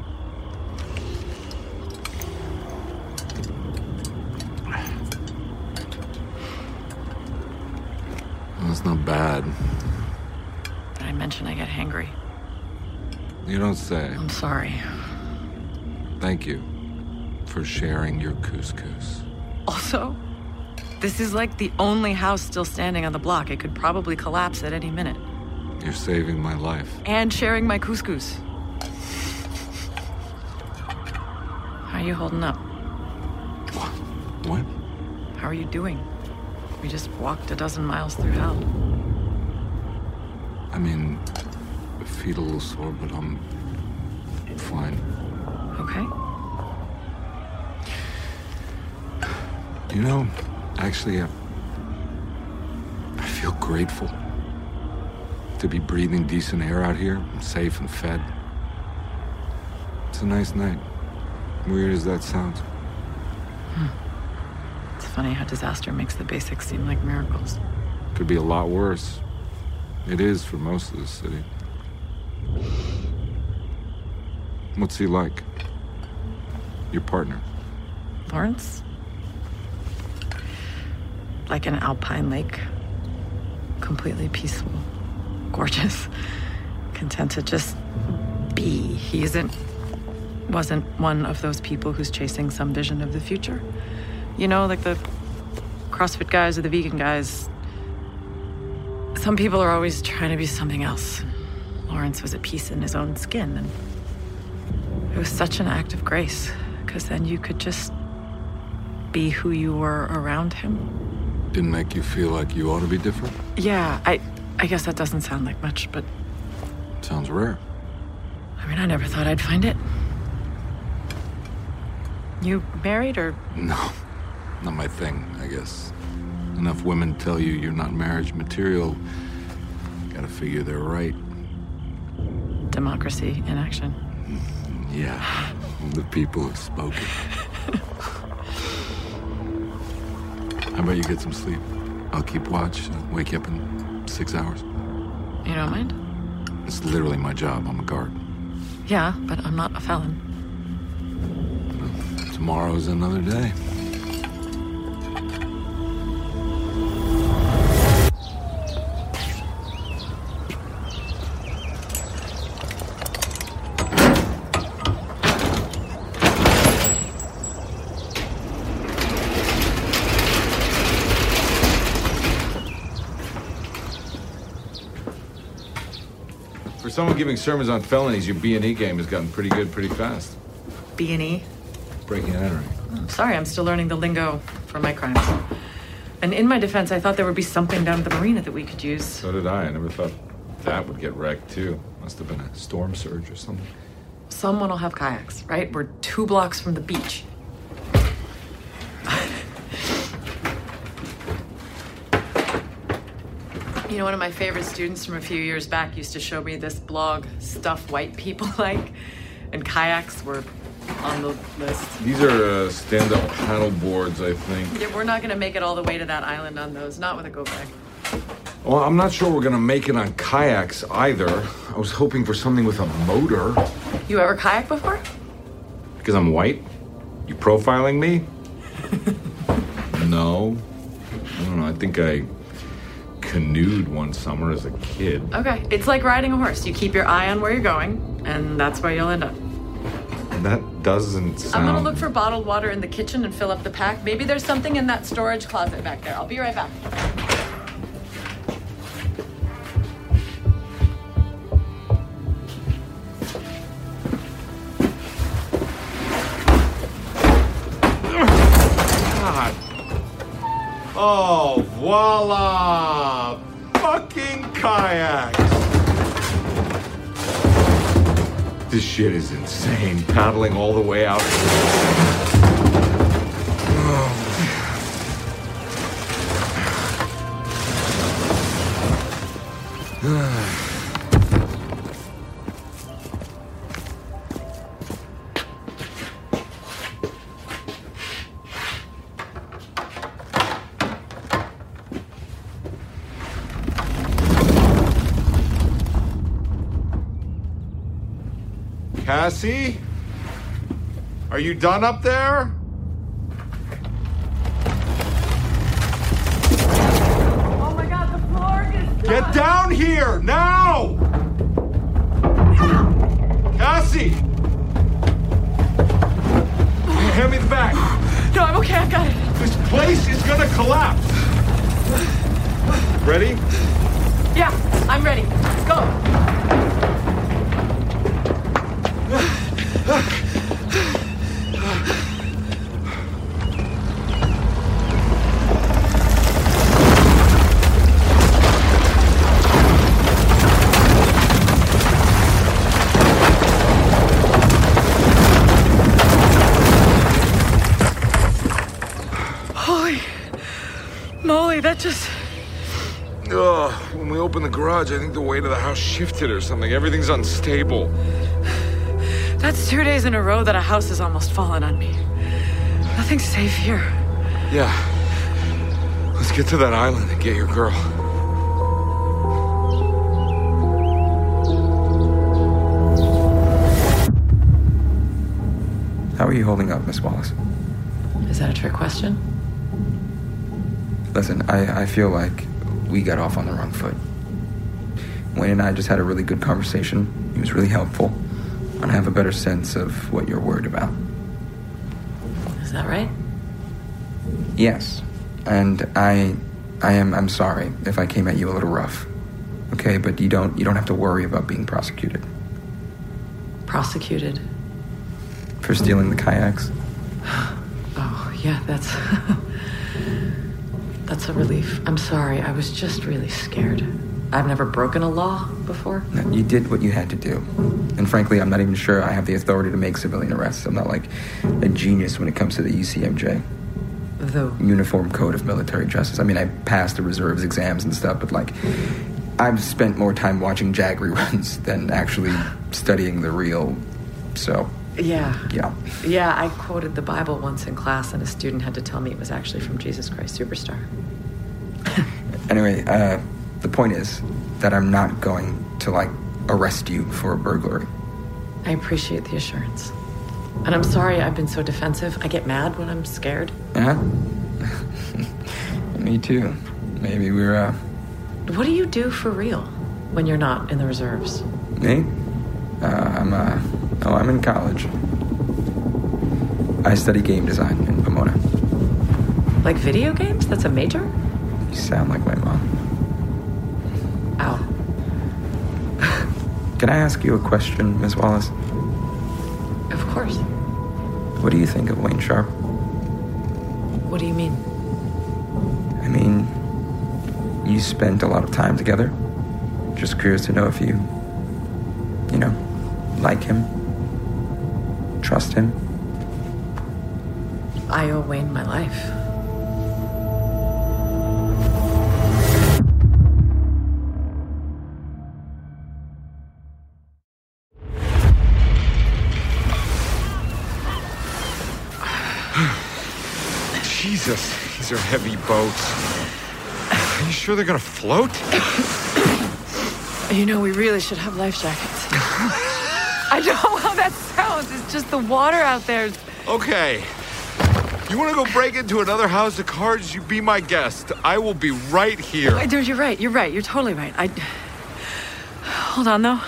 That's not bad. Did I mention I get hangry? You don't say. I'm sorry. Thank you for sharing your couscous. Also, this is like the only house still standing on the block. It could probably collapse at any minute. You're saving my life. And sharing my couscous. How are you holding up? What? How are you doing? We just walked a dozen miles through hell. I mean, feet a little sore, but I'm fine. Okay. You know, actually, I, I feel grateful to be breathing decent air out here, safe and fed. It's a nice night. Weird as that sounds. Hmm. It's funny how disaster makes the basics seem like miracles. Could be a lot worse. It is for most of the city. What's he like? Your partner? Lawrence? Like an alpine lake. Completely peaceful. Gorgeous. Content to just be. He isn't. wasn't one of those people who's chasing some vision of the future. You know, like the CrossFit guys or the vegan guys. Some people are always trying to be something else. Lawrence was at peace in his own skin, and it was such an act of grace, because then you could just be who you were around him. Didn't make you feel like you ought to be different? Yeah, I, I guess that doesn't sound like much, but Sounds rare. I mean, I never thought I'd find it. You married or <laughs> No, not my thing, I guess. Enough women tell you you're not marriage material. Gotta figure they're right. democracy in action? Mm, yeah, the people have spoken. <laughs> How about you get some sleep? I'll keep watch. I'll wake you up in six hours. You don't mind? It's literally my job. I'm a guard. Yeah, but I'm not a felon. Tomorrow's another day. Sermons on felonies, your B&E game has gotten pretty good pretty fast. B and E. Breaking and entering. I'm sorry, I'm still learning the lingo for my crimes. And in my defense, I thought there would be something down at the marina that we could use. So did I. I never thought that would get wrecked, too. Must have been a storm surge or something. Someone will have kayaks, right? We're two blocks from the beach. You know, one of my favorite students from a few years back used to show me this blog, Stuff White People <laughs> Like, and kayaks were on the list. These are uh, stand-up paddle boards, I think. Yeah, we're not gonna make it all the way to that island on those, not with a go bag. Well, I'm not sure we're gonna make it on kayaks either. I was hoping for something with a motor. You ever kayak before? Because I'm white? You profiling me? <laughs> no. I don't know. I think I canoed one summer as a kid. Okay, it's like riding a horse. You keep your eye on where you're going, and that's where you'll end up. That doesn't sound. I'm gonna look for bottled water in the kitchen and fill up the pack. Maybe there's something in that storage closet back there. I'll be right back. Kayaks! This shit is insane. Paddling all the way out. Cassie? Are you done up there? Weight of the house shifted or something. Everything's unstable. That's two days in a row that a house has almost fallen on me. Nothing's safe here. Yeah. Let's get to that island and get your girl. How are you holding up, Miss Wallace? Is that a trick question? Listen, I, I feel like we got off on the wrong foot. Wayne and I just had a really good conversation. He was really helpful. And I have a better sense of what you're worried about. Is that right? Yes. And I I am I'm sorry if I came at you a little rough. Okay, but you don't you don't have to worry about being prosecuted. Prosecuted. For stealing the kayaks? <sighs> Oh, yeah, that's. <laughs> that's a relief. I'm sorry. I was just really scared. I've never broken a law before. No, You did what you had to do. And frankly, I'm not even sure I have the authority to make civilian arrests. I'm not like a genius when it comes to the UCMJ. The Uniform Code of Military Justice. I mean, I passed the reserves exams and stuff, but like, I've spent more time watching JAG reruns <laughs> than actually studying the real. So, Yeah. yeah. Yeah, I quoted the Bible once in class, and a student had to tell me it was actually from Jesus Christ Superstar. Anyway, uh, the point is that I'm not going to like arrest you for a burglary. I appreciate the assurance. And I'm sorry I've been so defensive. I get mad when I'm scared. Yeah? <laughs> Me too. Maybe we're, uh, What do you do for real when you're not in the reserves? me? Uh, I'm, uh, oh, I'm in college. I study game design in Pomona. Like video games? That's a major? You sound like my mom. Can I ask you a question, Miss Wallace? Of course. What do you think of Wayne Sharp? What do you mean? I mean, you spent a lot of time together. Just curious to know if you, you know, like him, trust him. I owe Wayne my life. Jesus, these are heavy boats. Are you sure they're gonna float? You know, we really should have life jackets. <laughs> I don't know how that sounds. It's just the water out there. Okay. You wanna go break into another house of cards? You be my guest. I will be right here. Wait, dude, you're right. You're right. You're totally right. I. Hold on, though.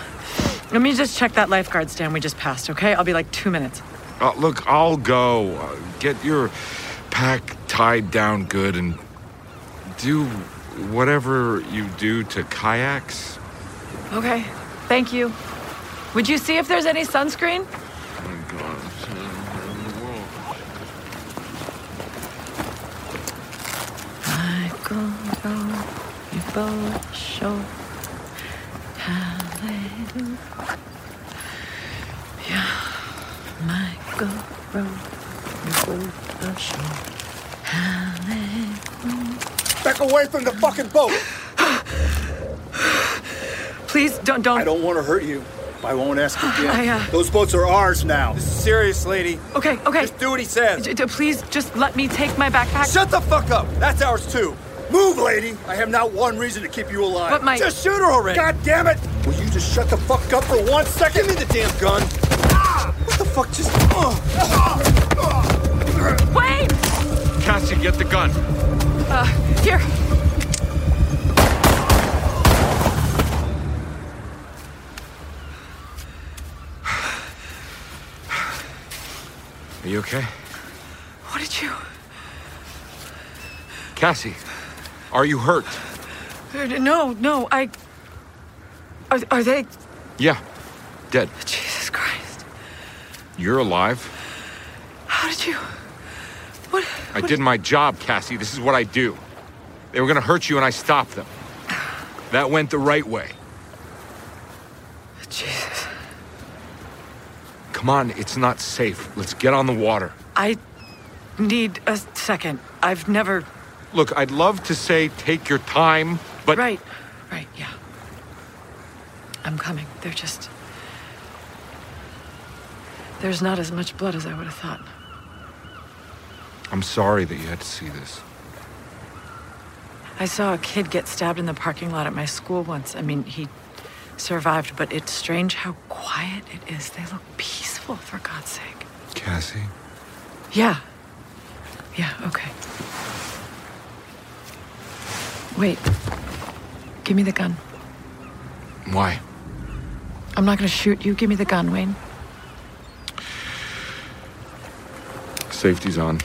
Let me just check that lifeguard stand we just passed, okay? I'll be like two minutes. Uh, look, I'll go. Uh, get your pack tied down good and do whatever you do to kayaks. Okay. Thank you. Would you see if there's any sunscreen? Oh Michael, you both show. Hallelujah. Michael, you both show. Hallelujah. Back away from the fucking boat! Please don't don't. I don't want to hurt you. I won't ask again. I, uh- Those boats are ours now. This is serious, lady. Okay, okay. Just do what he says. D- d- please just let me take my backpack. Shut the fuck up! That's ours too. Move, lady. I have not one reason to keep you alive. But my- Just shoot her already. God damn it! Will you just shut the fuck up for one second? Give me the damn gun. Ah! What the fuck just? Wait! Cassie, get the gun. Uh, here. Are you okay? What did you? Cassie, are you hurt? Uh, No, no. I. Are, are they? Yeah, dead. Jesus Christ! You're alive. How did you? What? I did my job, Cassie. This is what I do. They were gonna hurt you and I stopped them. That went the right way. Jesus. Come on, it's not safe. Let's get on the water. I need a second. I've never. Look, I'd love to say take your time, but Right, right, yeah. I'm coming. They're just. There's not as much blood as I would have thought. I'm sorry that you had to see this. I saw a kid get stabbed in the parking lot at my school once. I mean, he survived, but it's strange how quiet it is. They look peaceful, for God's sake. Cassie? Yeah. Yeah, okay. Wait. Give me the gun. Why? I'm not gonna shoot you. Give me the gun, Wayne. Safety's on.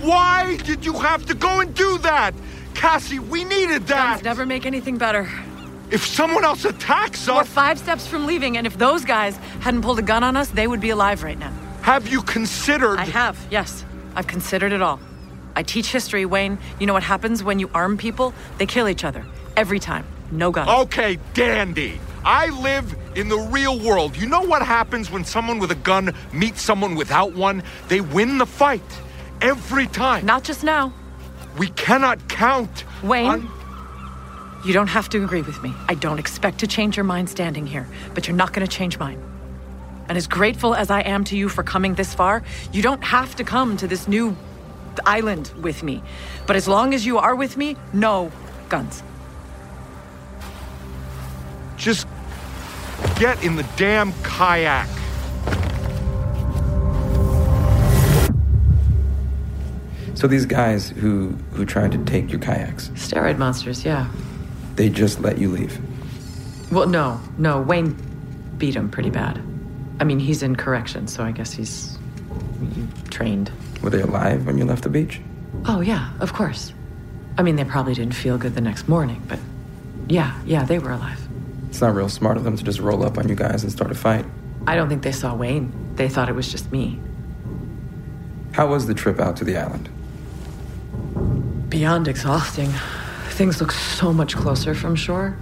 Why did you have to go and do that? Cassie, we needed that! Guns never make anything better. If someone else attacks us... We're five steps from leaving, and if those guys hadn't pulled a gun on us, they would be alive right now. have you considered? I have, yes. I've considered it all. I teach history, Wayne. You know what happens when you arm people? They kill each other. Every time. No guns. Okay, dandy. I live in the real world. You know what happens when someone with a gun meets someone without one? They win the fight. Every time. Not just now. We cannot count. Wayne, on- you don't have to agree with me. I don't expect to change your mind standing here, but you're not going to change mine. And as grateful as I am to you for coming this far, you don't have to come to this new island with me. But as long as you are with me, no guns. Just get in the damn kayak. So these guys who who tried to take your kayaks, Steroid monsters, yeah. they just let you leave. Well, no, no. Wayne beat him pretty bad. I mean, he's in correction, so I guess he's trained. Were they alive when you left the beach? Oh, yeah, of course. I mean, they probably didn't feel good the next morning, but yeah, yeah, they were alive. It's not real smart of them to just roll up on you guys and start a fight. I don't think they saw Wayne. They thought it was just me. How was the trip out to the island? Beyond exhausting. Things look so much closer from shore.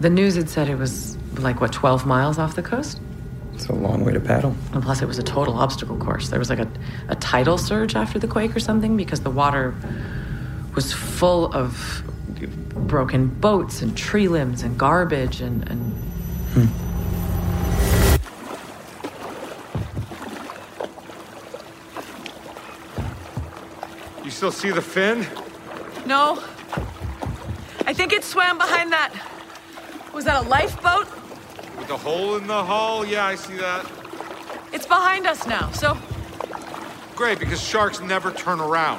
The news had said it was like, what, 12 miles off the coast? It's a long way to paddle. And plus, it was a total obstacle course. There was like a, a tidal surge after the quake or something because the water was full of broken boats and tree limbs and garbage and. and hmm. You still see the fin? No. I think it swam behind that. Was that a lifeboat? With the hole in the hull? Yeah, I see that. It's behind us now, so Great, because sharks never turn around.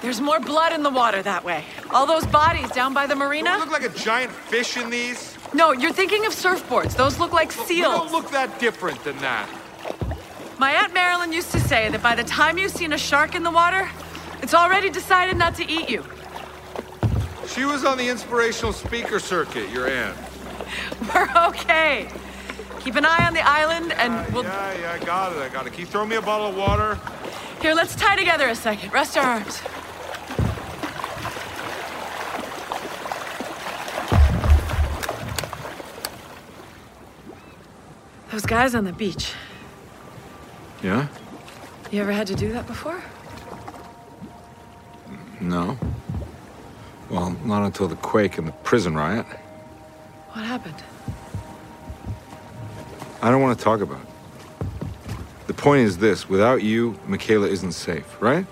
there's more blood in the water that way. All those bodies down by the marina. Look like a giant fish in these. No, you're thinking of surfboards. Those look like They seals. don't look that different than that. My Aunt Marilyn used to say that by the time you've seen a shark in the water, it's already decided not to eat you. She was on the inspirational speaker circuit, your aunt. <laughs> We're okay. Keep an eye on the island and we'll. Yeah, yeah, I got it. I got it. Can you throw me a bottle of water? Here, let's tie together a second. Rest our arms. Those guys on the beach. Yeah? You ever had to do that before? No. Well, not until the quake and the prison riot. What happened? I don't want to talk about it. The point is this without you, McKayla isn't safe, right?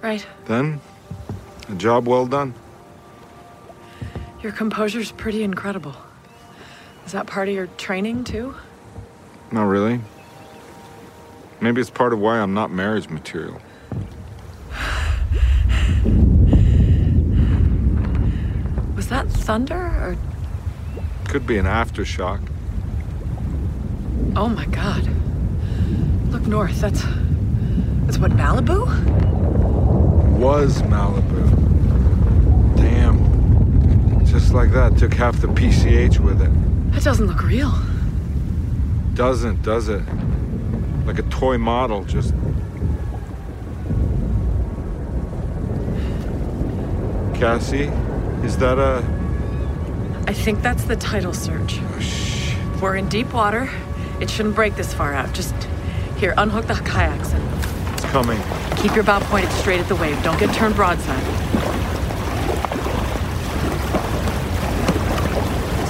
Right. Then, a job well done. Your composure's pretty incredible. Is that part of your training, too? Not really. Maybe it's part of why I'm not marriage material. <sighs> Was that thunder or. Could be an aftershock. Oh my god. Look north. That's. That's what, Malibu? Was Malibu. Damn. Just like that, took half the PCH with it. That doesn't look real. Doesn't, does it? Like a toy model, just. Cassie, is that a. I think that's the tidal surge. We're in deep water. It shouldn't break this far out. Just here, unhook the kayaks and It's coming. keep your bow pointed straight at the wave. Don't get turned broadside.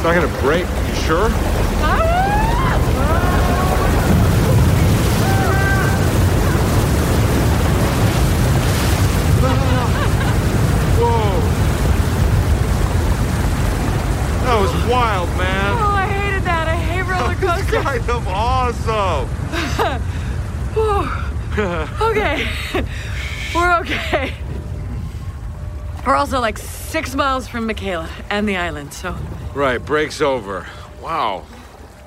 It's not gonna break, you sure? Whoa. That was wild, man. Oh, I hated that. I hate roller <laughs> coasters. kind of awesome. <laughs> Okay. <laughs> We're okay. We're also like six miles from McKayla and the island, so Right, break's over. Wow.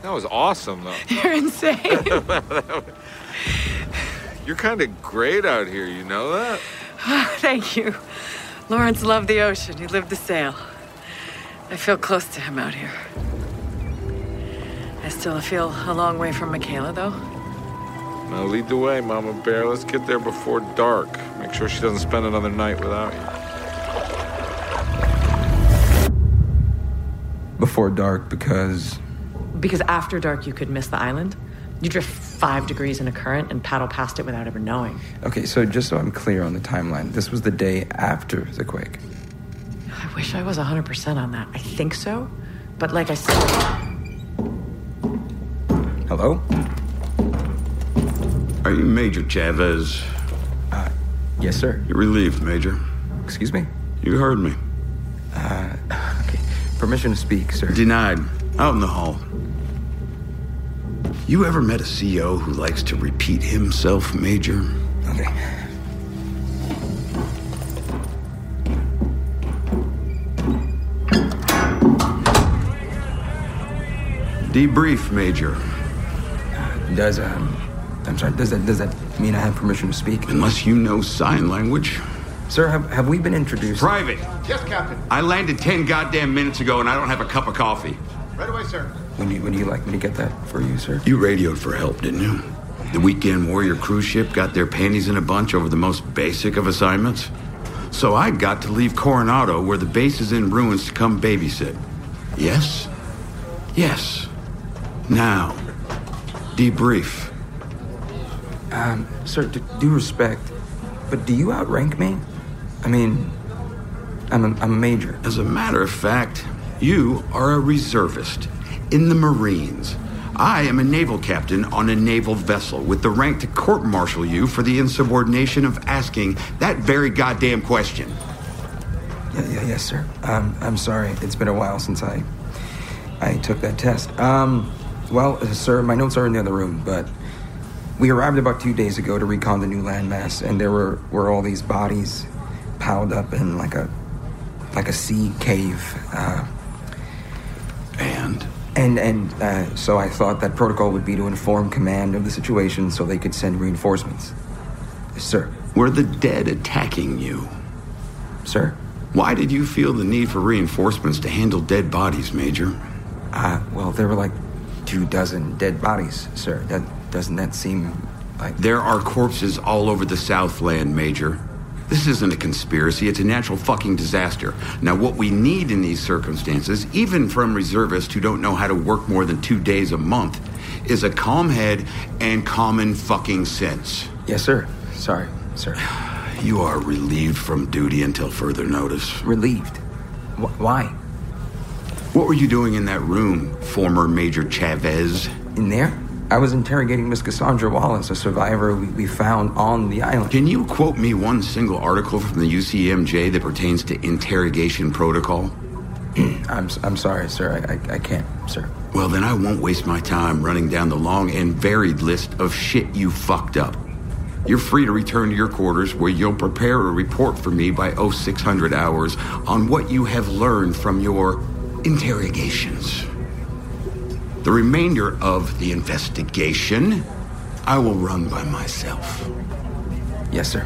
That was awesome, though. <laughs> you're insane. <laughs> You're kind of great out here, you know that? Ah, thank you. Lawrence loved the ocean. He lived to sail. I feel close to him out here. I still feel a long way from McKayla, though. Now lead the way, Mama Bear. Let's get there before dark. Make sure she doesn't spend another night without you. Before dark because Because after dark, you could miss the island. You drift five degrees in a current and paddle past it without ever knowing. Okay, so just so I'm clear on the timeline, this was the day after the quake. I wish I was 100% on that. I think so. But like I said, Hello? Are you Major Chavez? Uh, yes, sir. You're relieved, Major. Excuse me? You heard me. Uh, okay. Permission to speak, sir. Denied. Out in the hall. You ever met a CEO who likes to repeat himself, Major? Okay. Debrief, Major. Does um, I'm sorry. Does that does that mean I have permission to speak? Unless you know sign language. Sir, have, have we been introduced? Private, Yes, Captain. I landed 10 goddamn minutes ago and I don't have a cup of coffee. Right away, sir. Would you, would you like me to get that for you, sir? You radioed for help, didn't you? The weekend warrior cruise ship got their panties in a bunch over the most basic of assignments. So I got to leave Coronado, where the base is in ruins, to come babysit. Yes? Yes. Now, debrief. Um, sir, d- due respect, but do you outrank me? I mean, I'm a, I'm a major. As a matter of fact, you are a reservist in the Marines. I am a naval captain on a naval vessel with the rank to court martial you for the insubordination of asking that very goddamn question. Yeah, yeah, yes, sir. Um, I'm sorry. It's been a while since I I took that test. Um, well, uh, sir, my notes are in the other room, but we arrived about two days ago to recon the new landmass, and there were, were all these bodies piled up in like a like a sea cave. Uh, and and and uh, so I thought that protocol would be to inform command of the situation so they could send reinforcements. Sir. Were the dead attacking you? Sir? Why did you feel the need for reinforcements to handle dead bodies, Major? Uh, well, there were like two dozen dead bodies, sir. That doesn't that seem like There are corpses all over the Southland, Major. This isn't a conspiracy, it's a natural fucking disaster. Now, what we need in these circumstances, even from reservists who don't know how to work more than two days a month, is a calm head and common fucking sense. Yes, sir. Sorry, sir. You are relieved from duty until further notice. Relieved? Wh- why? What were you doing in that room, former Major Chavez? In there? I was interrogating Miss Cassandra Wallace, a survivor we, we found on the island. Can you quote me one single article from the UCMJ that pertains to interrogation protocol? <clears throat> I'm, I'm sorry, sir. I, I, I can't, sir. Well, then I won't waste my time running down the long and varied list of shit you fucked up. You're free to return to your quarters where you'll prepare a report for me by 0600 hours on what you have learned from your interrogations. The remainder of the investigation I will run by myself. Yes, sir.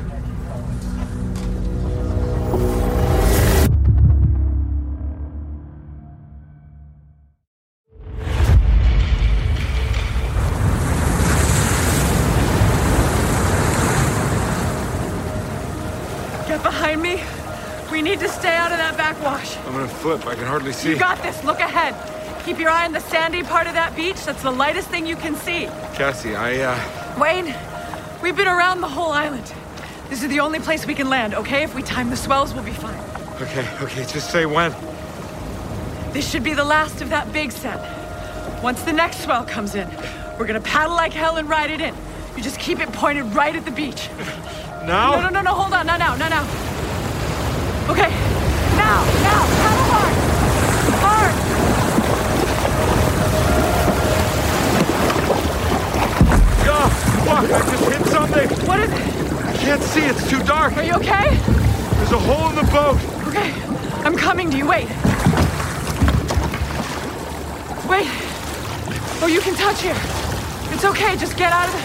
Get behind me. We need to stay out of that backwash. I'm gonna flip. I can hardly see. You got this. Look ahead. Keep your eye on the sandy part of that beach. That's the lightest thing you can see. Cassie, I, uh. Wayne, we've been around the whole island. This is the only place we can land, okay? If we time the swells, we'll be fine. Okay, okay, just say when. This should be the last of that big set. Once the next swell comes in, we're gonna paddle like hell and ride it in. You just keep it pointed right at the beach. Now? No, no, no, no, hold on. Not now, not now. Okay. Now, Fuck, I just hit something! What is it? I can't see, it's too dark! Are you okay? There's a hole in the boat! Okay. I'm coming to you. Wait. Wait. Oh, you can touch here. It's okay. Just get out of the.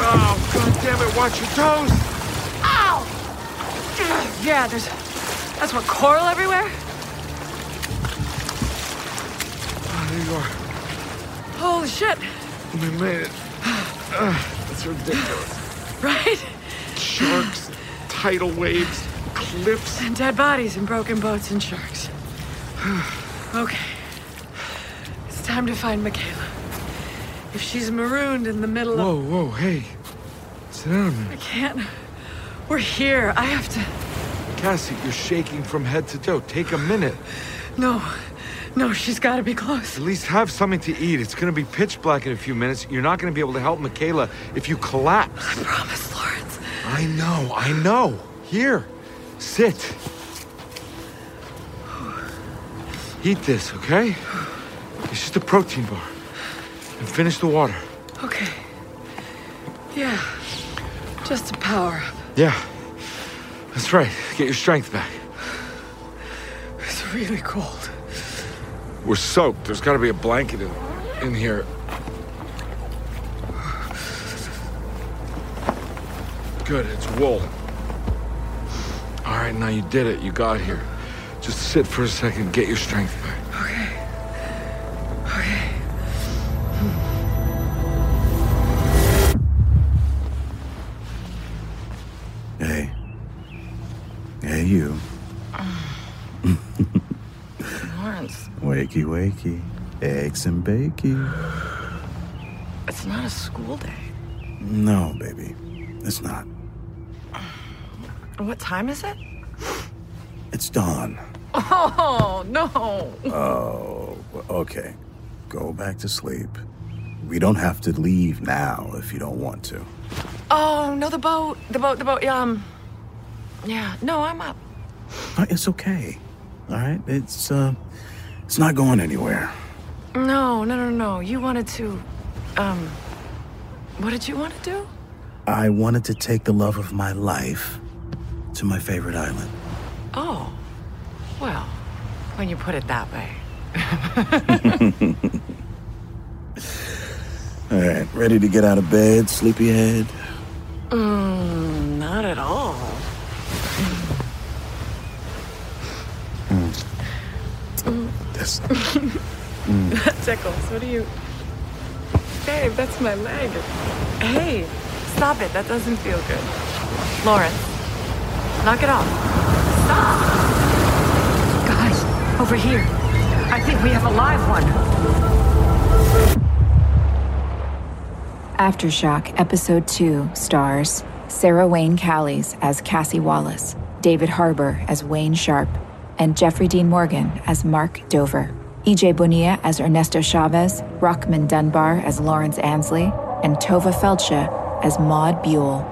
Oh, god damn it, watch your toes! Ow! Yeah, there's. That's what coral everywhere. Oh, there you are. Holy shit! We made it. That's ridiculous. <sighs> Right? Sharks, tidal waves, cliffs. And dead bodies and broken boats and sharks. <sighs> okay. It's time to find McKayla. If she's marooned in the middle Whoa, of. whoa, whoa, hey. Sit down. I can't. We're here. I have to. Cassie, you're shaking from head to toe. Take a minute. No. No, she's got to be close. At least have something to eat. It's gonna be pitch black in a few minutes. You're not gonna be able to help McKayla if you collapse. I promise, Lawrence. I know, I know. Here, sit. Eat this, okay? It's just a protein bar. And finish the water. Okay. Yeah. Just a power up. Yeah. That's right. Get your strength back. It's really cold. We're soaked. There's got to be a blanket in, in here. Good, it's wool. All right, now you did it. You got here. Just sit for a second, get your strength back. Wakey, wakey. Eggs and bakey. it's not a school day. No, baby. It's not. What time is it? It's dawn. Oh, no. Oh, okay. Go back to sleep. We don't have to leave now if you don't want to. Oh, no, the boat. The boat, the boat. Um, yeah, no, I'm up. It's okay. All right? It's, uh, it's not going anywhere. No, no, no, no. You wanted to, um, what did you want to do? I wanted to take the love of my life to my favorite island. Oh, well, when you put it that way. <laughs> All right, ready to get out of bed, sleepyhead? Mm, not at all. This. <laughs> that tickles. What do you. Babe, that's my leg. Hey, stop it. That doesn't feel good. Lawrence, knock it off. Stop! Guys, over here. I think we have a live one. Aftershock Episode 2 stars Sarah Wayne Callies as Cassie Wallace, David Harbour as Wayne Sharp, and Jeffrey Dean Morgan as Mark Dover. EJ Bonilla as Ernesto Chavez, Rockmond Dunbar as Lawrence Ansley, and Tova Feldshuh as Maud Buell.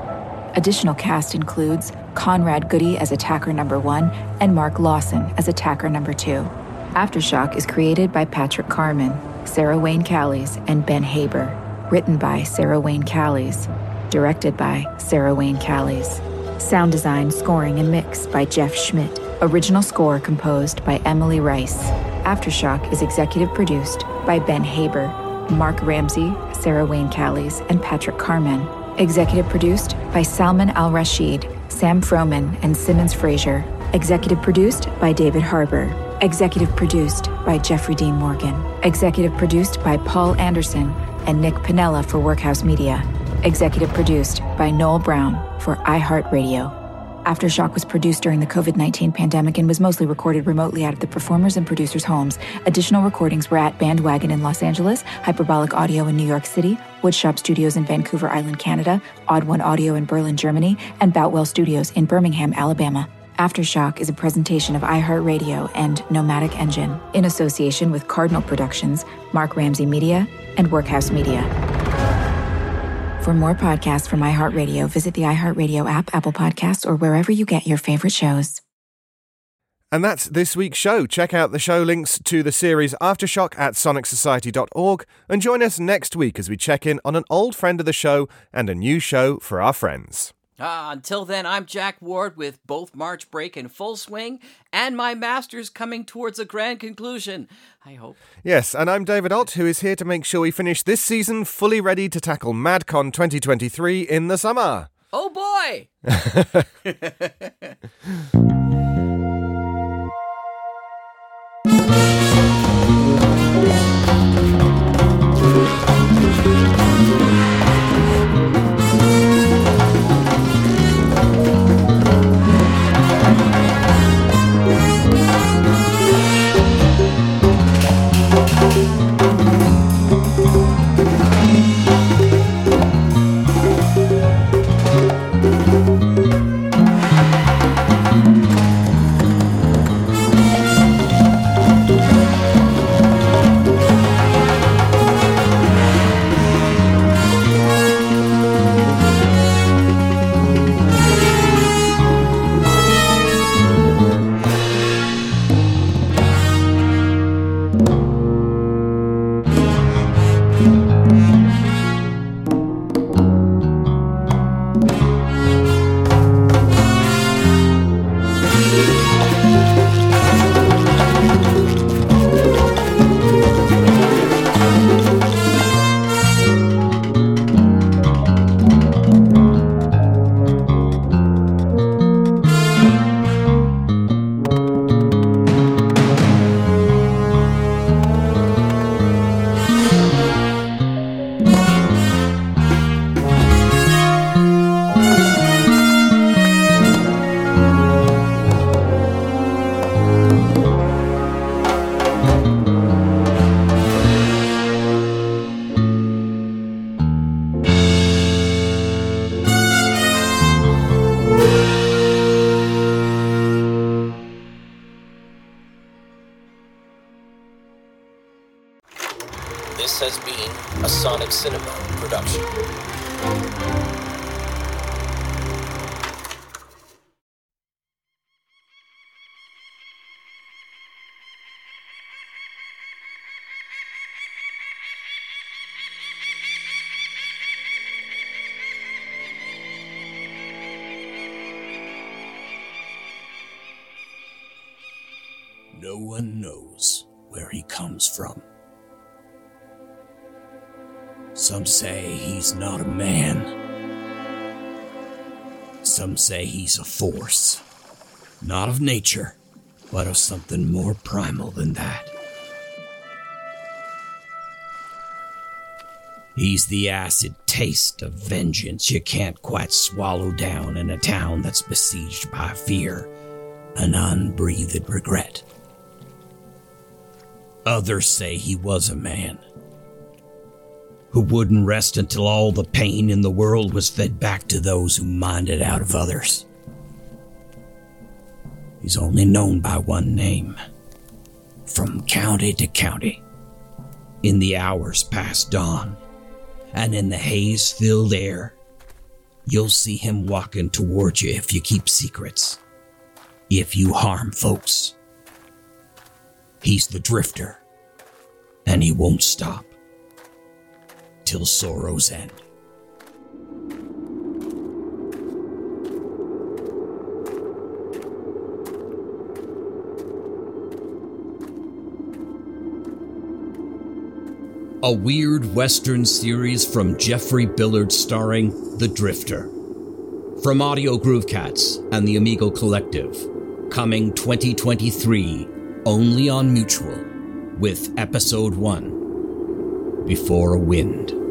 Additional cast includes Conrad Goody as attacker number one and Mark Lawson as attacker number two. Aftershock is created by Patrick Carman, Sarah Wayne Callies, and Ben Haber. Written by Sarah Wayne Callies. Directed by Sarah Wayne Callies. Sound design, scoring, and mix by Jeff Schmidt. Original score composed by Emily Rice. Aftershock is executive produced by Ben Haber, Mark Ramsey, Sarah Wayne Callies, and Patrick Carman. Executive produced by Salman Al Rashid, Sam Froman, and Simmons Fraser. Executive produced by David Harbour. Executive produced by Jeffrey Dean Morgan. Executive produced by Paul Anderson and Nick Panella for Workhouse Media. Executive produced by Noel Brown for iHeartRadio. Aftershock was produced during the COVID 19 pandemic and was mostly recorded remotely out of the performers and producers' homes. Additional recordings were at Bandwagon in Los Angeles, Hyperbolic Audio in New York City, Woodshop Studios in Vancouver Island, Canada, Odd One Audio in Berlin, Germany, and Boutwell Studios in Birmingham, Alabama. Aftershock is a presentation of iHeartRadio and Nomadic Engine in association with Cardinal Productions, Mark Ramsey Media, and Workhouse Media. For more podcasts from iHeartRadio, visit the iHeartRadio app, Apple Podcasts, or wherever you get your favorite shows. And that's this week's show. Check out the show links to the series Aftershock at sonicsociety.org and join us next week as we check in on an old friend of the show and a new show for our friends. Ah, until then, I'm Jack Ward with both March break in full swing and my masters coming towards a grand conclusion. I hope. Yes, and I'm David Ott, who is here to make sure we finish this season fully ready to tackle MadCon 2023 in the summer. Oh boy! <laughs> where he comes from. Some say he's not a man. Some say he's a force. Not of nature, but of something more primal than that. He's the acid taste of vengeance you can't quite swallow down in a town that's besieged by fear and unbreathed regret. Others say he was a man who wouldn't rest until all the pain in the world was fed back to those who mined it out of others. He's only known by one name. From county to county, in the hours past dawn, and in the haze filled air, you'll see him walking toward you if you keep secrets, if you harm folks. He's the drifter, and he won't stop till sorrow's end. A weird Western series from Jeffrey Billard starring The Drifter. From Audio Groove Cats and the Amigo Collective. Coming 2023 only on Mutual with Episode 1 Before a Wind.